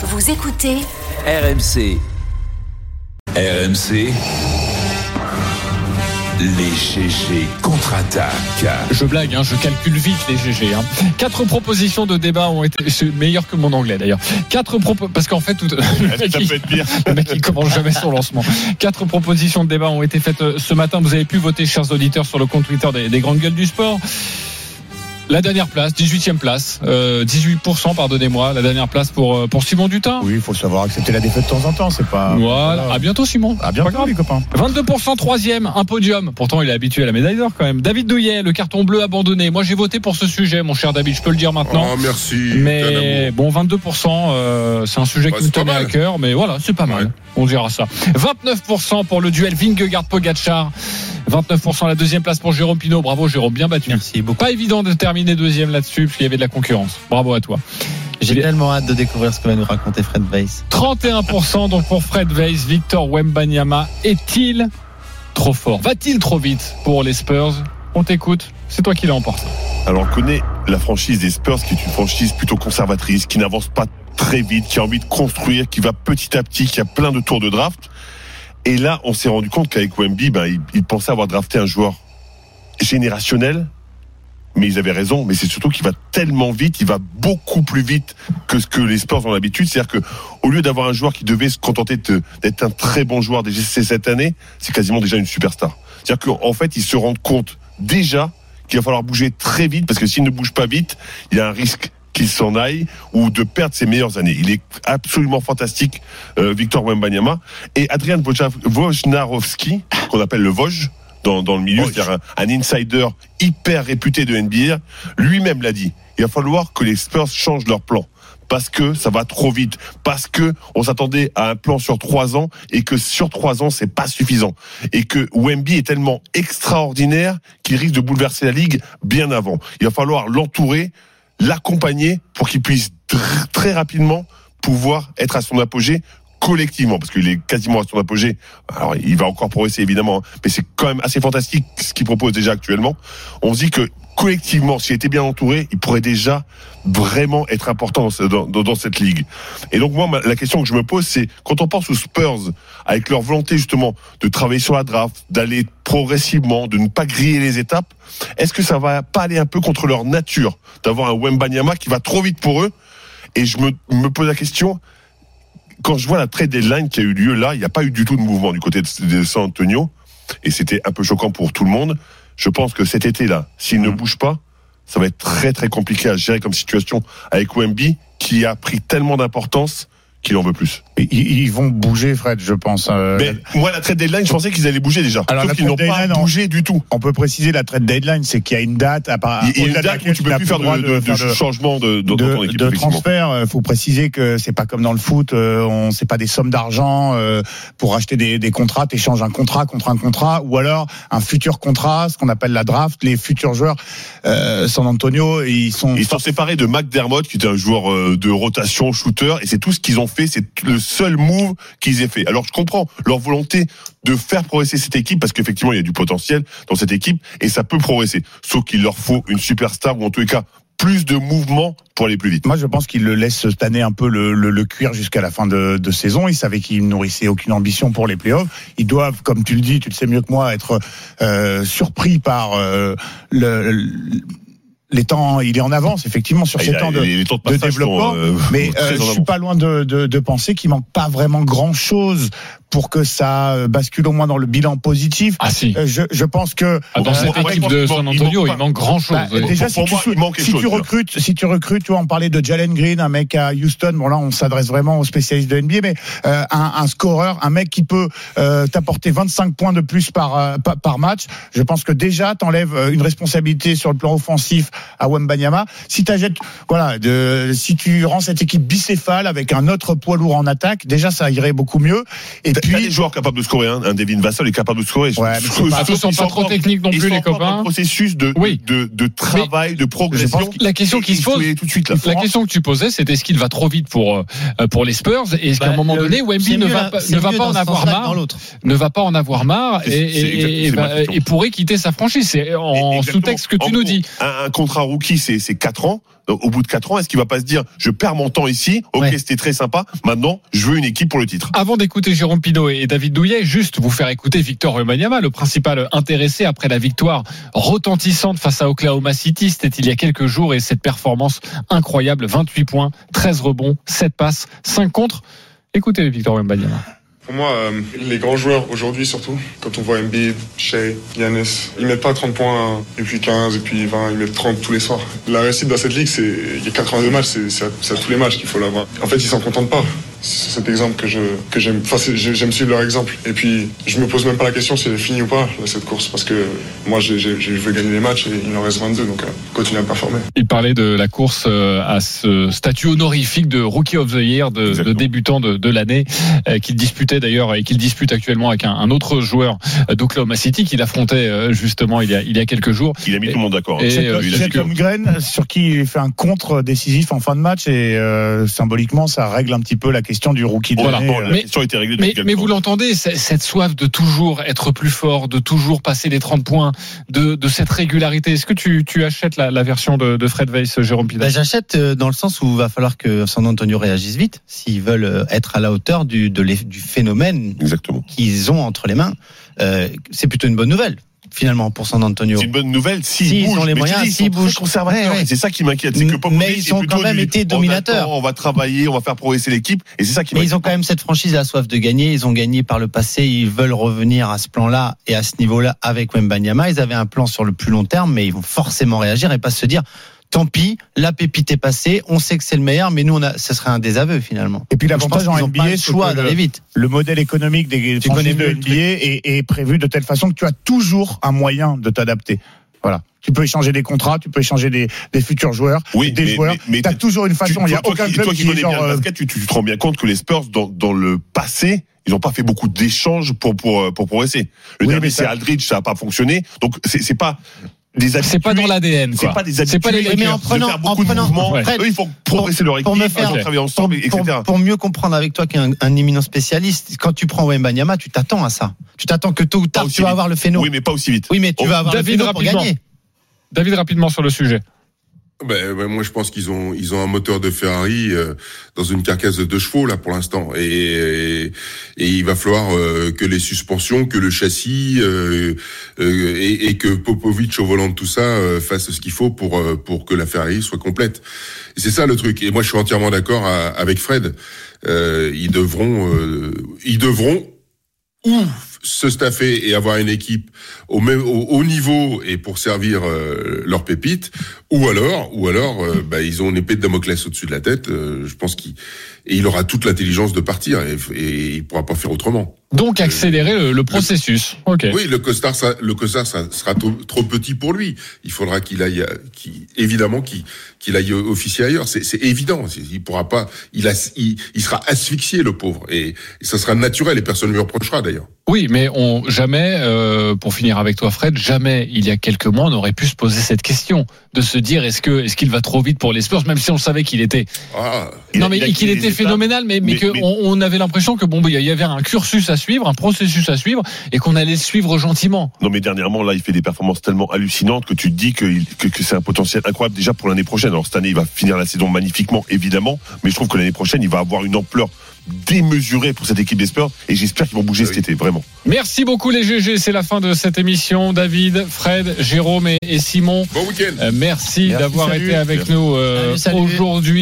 Vous écoutez RMC. RMC. Les GG contre-attaquent. Je blague, hein, je calcule vite les GG. Hein. Quatre propositions de débat ont été. C'est meilleur que mon anglais d'ailleurs. Quatre propos. Parce qu'en fait, tout... le, mec, Ça il... peut être pire. le mec il commence jamais son lancement. Quatre propositions de débat ont été faites euh, ce matin. Vous avez pu voter, chers auditeurs, sur le compte Twitter des, des grandes gueules du sport. La dernière place, 18e place, euh, 18%, pardonnez-moi, la dernière place pour, euh, pour Simon Dutin. Oui, il faut savoir accepter la défaite de temps en temps. C'est pas. Voilà. À bientôt, Simon. À bientôt, grave. les copains. 22% troisième, un podium. Pourtant, il est habitué à la médaille d'or quand même. David Douillet, le carton bleu abandonné. Moi, j'ai voté pour ce sujet, mon cher David. Je peux le dire maintenant. Oh, merci. Mais bon, 22%, euh, c'est un sujet Bah, qui me tenait à cœur, mais voilà, c'est pas mal. Ouais. On dira ça. 29% pour le duel Vingegaard-Pogacar. 29% la deuxième place pour Jérôme Pinot. Bravo, Jérôme, bien battu. Merci beaucoup. Pas évident de terminer deuxième là-dessus, parce qu'il y avait de la concurrence. Bravo à toi. J'ai tellement hâte de découvrir ce que va nous raconter Fred Weiss. 31% donc pour Fred Weiss. Victor Wembanyama est-il trop fort? Va-t-il trop vite pour les Spurs? On t'écoute. C'est toi qui l'as emporté. Alors, on connaît la franchise des Spurs, qui est une franchise plutôt conservatrice, qui n'avance pas très vite, qui a envie de construire, qui va petit à petit, qui a plein de tours de draft. Et là, on s'est rendu compte qu'avec Wemby, ben, il, il pensait avoir drafté un joueur générationnel. Mais ils avaient raison, mais c'est surtout qu'il va tellement vite, il va beaucoup plus vite que ce que les Spurs ont l'habitude. C'est-à-dire que, au lieu d'avoir un joueur qui devait se contenter d'être un très bon joueur déjà cette année, c'est quasiment déjà une superstar. C'est-à-dire qu'en fait, ils se rendent compte déjà qu'il va falloir bouger très vite parce que s'il ne bouge pas vite, il y a un risque qu'il s'en aille ou de perdre ses meilleures années. Il est absolument fantastique, euh, Victor Wembanyama. Et Adrian Wojnarowski, qu'on appelle le Vosges dans, dans le milieu, c'est-à-dire un, un insider hyper réputé de NBA, lui-même l'a dit. Il va falloir que les Spurs changent leur plan. Parce que ça va trop vite, parce que on s'attendait à un plan sur trois ans et que sur trois ans c'est pas suffisant et que Wemby est tellement extraordinaire qu'il risque de bouleverser la ligue bien avant. Il va falloir l'entourer, l'accompagner pour qu'il puisse tr- très rapidement pouvoir être à son apogée collectivement parce qu'il est quasiment à son apogée. Alors il va encore progresser évidemment, hein, mais c'est quand même assez fantastique ce qu'il propose déjà actuellement. On se dit que collectivement, s'il était bien entouré, il pourrait déjà vraiment être important dans, ce- dans- dans- dans cette ligue. Et donc moi, la question que je me pose, c'est quand on pense aux Spurs, avec leur volonté justement de travailler sur la draft, d'aller progressivement, de ne pas griller les étapes, est-ce que ça va pas aller un peu contre leur nature d'avoir un Wembanyama qui va trop vite pour eux? Et je me, me pose la question, quand je vois la trade deadline qui a eu lieu là, il n'y a pas eu du tout de mouvement du côté de, San Antonio, et c'était un peu choquant pour tout le monde. Je pense que cet été-là, s'il ne bouge pas, ça va être très très compliqué à gérer comme situation avec Wemby, qui a pris tellement d'importance qu'il en veut plus. Ils, vont bouger, Fred, je pense. Euh, Mais moi, la trade deadline, je pensais qu'ils allaient bouger déjà. Alors, qu'ils n'ont pas bougé du tout. on peut préciser la trade deadline, c'est qu'il y a une date à part. Il y a une date où tu peux plus faire de, de- de de- changement de, de- transfert. Il faut préciser que c'est pas comme dans le foot. Euh, on c'est pas des sommes d'argent euh, pour acheter des, des contrats. T'échanges un contrat contre un contrat, ou alors un futur contrat, ce qu'on appelle la draft. Les futurs joueurs, euh, San Antonio, ils sont. Ils sont séparés de McDermott, qui était un joueur euh, de rotation, shooter, et c'est tout ce qu'ils ont fait. C'est le seul move qu'ils aient fait. Alors je comprends leur volonté de faire progresser cette équipe, parce qu'effectivement il y a du potentiel dans cette équipe, et ça peut progresser. Sauf qu'il leur faut une superstar, ou en tous les cas plus de mouvement pour aller plus vite. Moi, je pense qu'ils le laissent cette année un peu le, cuir jusqu'à la fin de, de saison. Ils savaient qu'ils nourrissaient aucune ambition pour les playoffs. Ils doivent, comme tu le dis, tu le sais mieux que moi, être euh, surpris par euh, le- les temps. Il est en avance, effectivement, sur Ah, ces temps de, les, les temps de de passage développement, sont, euh, mais euh, je suis pas loin de, de, de penser qu'il manque pas vraiment grand chose pour que ça euh, bascule au moins dans le bilan positif. Ah si. Euh, Je, je pense que Ah, dans Bon, cette équipe de San il Antonio, manque il manque grand chose. bah, déjà, Pour si, tu, moi, il manque quelque si chose, tu recrutes, si tu recrutes, tu vois, on parlait de Jalen Green, un mec à Houston. Bon là, on s'adresse vraiment aux spécialistes de NBA, mais euh, un, un scoreur, un mec qui peut euh, t'apporter 25 points de plus par, euh, par match. Je pense que déjà, t'enlèves euh, une responsabilité sur le plan offensif à Wembanyama. Si t'achètes, voilà, de, si tu rends cette équipe bicéphale avec un autre poids lourd en attaque, déjà ça irait beaucoup mieux. Et T'as- T'as des puis, joueurs capables de scorer, hein. un Devin Vassell est capable de scorer. Ouais, mais c'est je- pas- sont trop encore- technique non plus, sont les copains. le processus de, Oui. de, de travail, de progression. La question qui se pose, y aller tout de suite là. La question que tu posais, c'était est-ce qu'il va trop vite pour euh, pour les Spurs? Et est-ce qu'à Bah, un moment le- donné, Wemby ne va pas ne va en ce avoir marre, ne va pas en avoir marre et, et- et et pourrait quitter sa franchise. C'est en sous-texte que tu nous dis. Un, un contrat rookie, c'est c'est quatre ans. Au bout de 4 ans, est-ce qu'il va pas se dire, je perds mon temps ici, ok, Ouais. c'était très sympa, maintenant, je veux une équipe pour le titre. Avant d'écouter Jérôme Pinault et David Douillet, juste vous faire écouter Victor Wembanyama, le principal intéressé après la victoire retentissante face à Oklahoma City. C'était il y a quelques jours et cette performance incroyable, 28 points, 13 rebonds, 7 passes, 5 contre. Écoutez Victor Wembanyama. Pour moi, euh, les grands joueurs aujourd'hui surtout, quand on voit Embiid, Shea, Giannis, ils mettent pas 30 points et puis 15 et puis 20, ils mettent 30 tous les soirs. La réussite dans cette ligue, c'est il y a 82 matchs, c'est à, c'est à tous les matchs qu'il faut l'avoir. En fait, ils s'en contentent pas. C'est cet exemple que je que j'aime. Enfin, j'aime suivre leur exemple. Et puis, je me pose même pas la question si elle est finie ou pas cette course, parce que moi, j'ai- je veux gagner les matchs et il en reste 22, donc euh, continue à performer. Il parlait de la course euh, à ce statut honorifique de Rookie of the Year, de, débutant de, de l'année, euh, qu'il disputait d'ailleurs et qu'il dispute actuellement avec un, un autre joueur euh, d'Oklahoma City qu'il affrontait justement il y a, il y a quelques jours. Il a mis Et- tout le monde d'accord. hein. et- C'est euh, comme Gren, sur qui il fait un contre décisif en fin de match et euh, symboliquement ça règle un petit peu la question du rookie de Voilà. l'année. Bon, la Mais- question été réglée Mais, mais vous l'entendez, cette soif de toujours être plus fort, de toujours passer les 30 points, de, de cette régularité. Est-ce que tu, tu achètes la, la version de, de Fred Weiss, Jérôme Pina Bah, J'achète euh, dans le sens où il va falloir que San Antonio réagisse vite s'ils veulent euh, être à la hauteur du, de l'eff- du phénomène qu'ils ont entre les mains. Euh, c'est plutôt une bonne nouvelle finalement pour San Antonio. C'est une bonne nouvelle s'ils S'ils bougent. ont les moyens, s'ils très bougent. conservateurs. Ouais, c'est ça qui m'inquiète. C'est que Mais ils ont quand même du, été on dominateurs. On va travailler, on va faire progresser l'équipe. Et c'est ça qui Mais ils ont quand même cette franchise la soif de gagner. Ils ont gagné par le passé. Ils veulent revenir à ce plan-là et à ce niveau-là avec Wembanyama. Ils avaient un plan sur le plus long terme, mais ils vont forcément réagir et pas se dire tant pis, la pépite est passée. On sait que c'est le meilleur, mais nous, on a, ce serait un désaveu finalement. Et puis l'avantage pense en qu'ils ont pas NBA, le c'est choix que d'aller le, vite. le modèle économique des Tu franchises de NBA est, est prévu de telle façon que tu as toujours un moyen de t'adapter. Voilà. Tu peux échanger des contrats, tu peux échanger des, des futurs joueurs, Oui, des mais- joueurs. mais- mais tu as toujours une façon. Il n'y a toi aucun qui- club toi qui qui est bien genre. le euh, basket, tu, tu te rends bien compte que les Spurs, dans, dans le passé, ils n'ont pas fait beaucoup d'échanges pour, pour, euh, pour progresser. Le Oui, dernier, mais c'est Aldridge, ça n'a pas fonctionné. Donc, c'est pas C'est pas habitués. dans l'ADN, C'est pas des C'est pas les habitués mais en prenant- en prenant- mouvements. Ouais. Eux, ils font progresser leur équipe, pour me faire- travailler Pour, ensemble, pour- etc. pour mieux comprendre avec toi qu'un un éminent spécialiste, quand tu prends Wembanyama, tu t'attends à ça. Tu t'attends que tôt ou tard, tu vas vite. avoir le phéno. Oui, mais pas aussi vite. Oui, mais tu Oh, vas avoir David, le pour rapidement. gagner. David, rapidement sur le sujet. Ben, ben, moi, je pense qu'ils ont ils ont un moteur de Ferrari euh, dans une carcasse de deux chevaux là pour l'instant, et, et et il va falloir euh, que les suspensions, que le châssis euh, euh, et, et que Popovic au volant de tout ça euh, fasse ce qu'il faut pour euh, pour que la Ferrari soit complète. C'est ça le truc. Et moi, je suis entièrement d'accord avec Fred. Ils devront ils devront ou se staffer et avoir une équipe au même au haut niveau et pour servir euh, leurs pépites ou alors ou alors euh, bah, ils ont une épée de Damoclès au-dessus de la tête euh, je pense qu'il et il aura toute l'intelligence de partir et, et il pourra pas faire autrement Donc accélérer le, le processus. Ok. oui le costard ça, le costard ça sera trop, trop petit pour lui il faudra qu'il aille évidemment qu'il aille officier ailleurs c'est évident il pourra pas il, a, il il sera asphyxié le pauvre et, et ça sera naturel et personne ne lui reprochera d'ailleurs Oui, mais on jamais, euh, pour finir avec toi, Fred, jamais il y a quelques mois on aurait pu se poser cette question de se dire est-ce que est-ce qu'il va trop vite pour les Spurs, même si on savait qu'il était ah non mais qu'il était. Phénoménal, mais mais, Mais- que mais- on, on avait l'impression que bon, bah, il y avait un cursus à suivre, un processus à suivre, et qu'on allait le suivre gentiment. Non, mais dernièrement, là, il fait des performances tellement hallucinantes que tu te dis que, que, que c'est un potentiel incroyable déjà pour l'année prochaine. Alors, cette année, il va finir la saison magnifiquement, évidemment, mais je trouve que l'année prochaine, il va avoir une ampleur démesurée pour cette équipe des Spurs et j'espère qu'ils vont bouger cet été, vraiment. Merci beaucoup les GG, c'est la fin de cette émission. David, Fred, Jérôme et, et Simon, bon week-end euh, merci, Merci, d'avoir été avec nous euh, aujourd'hui.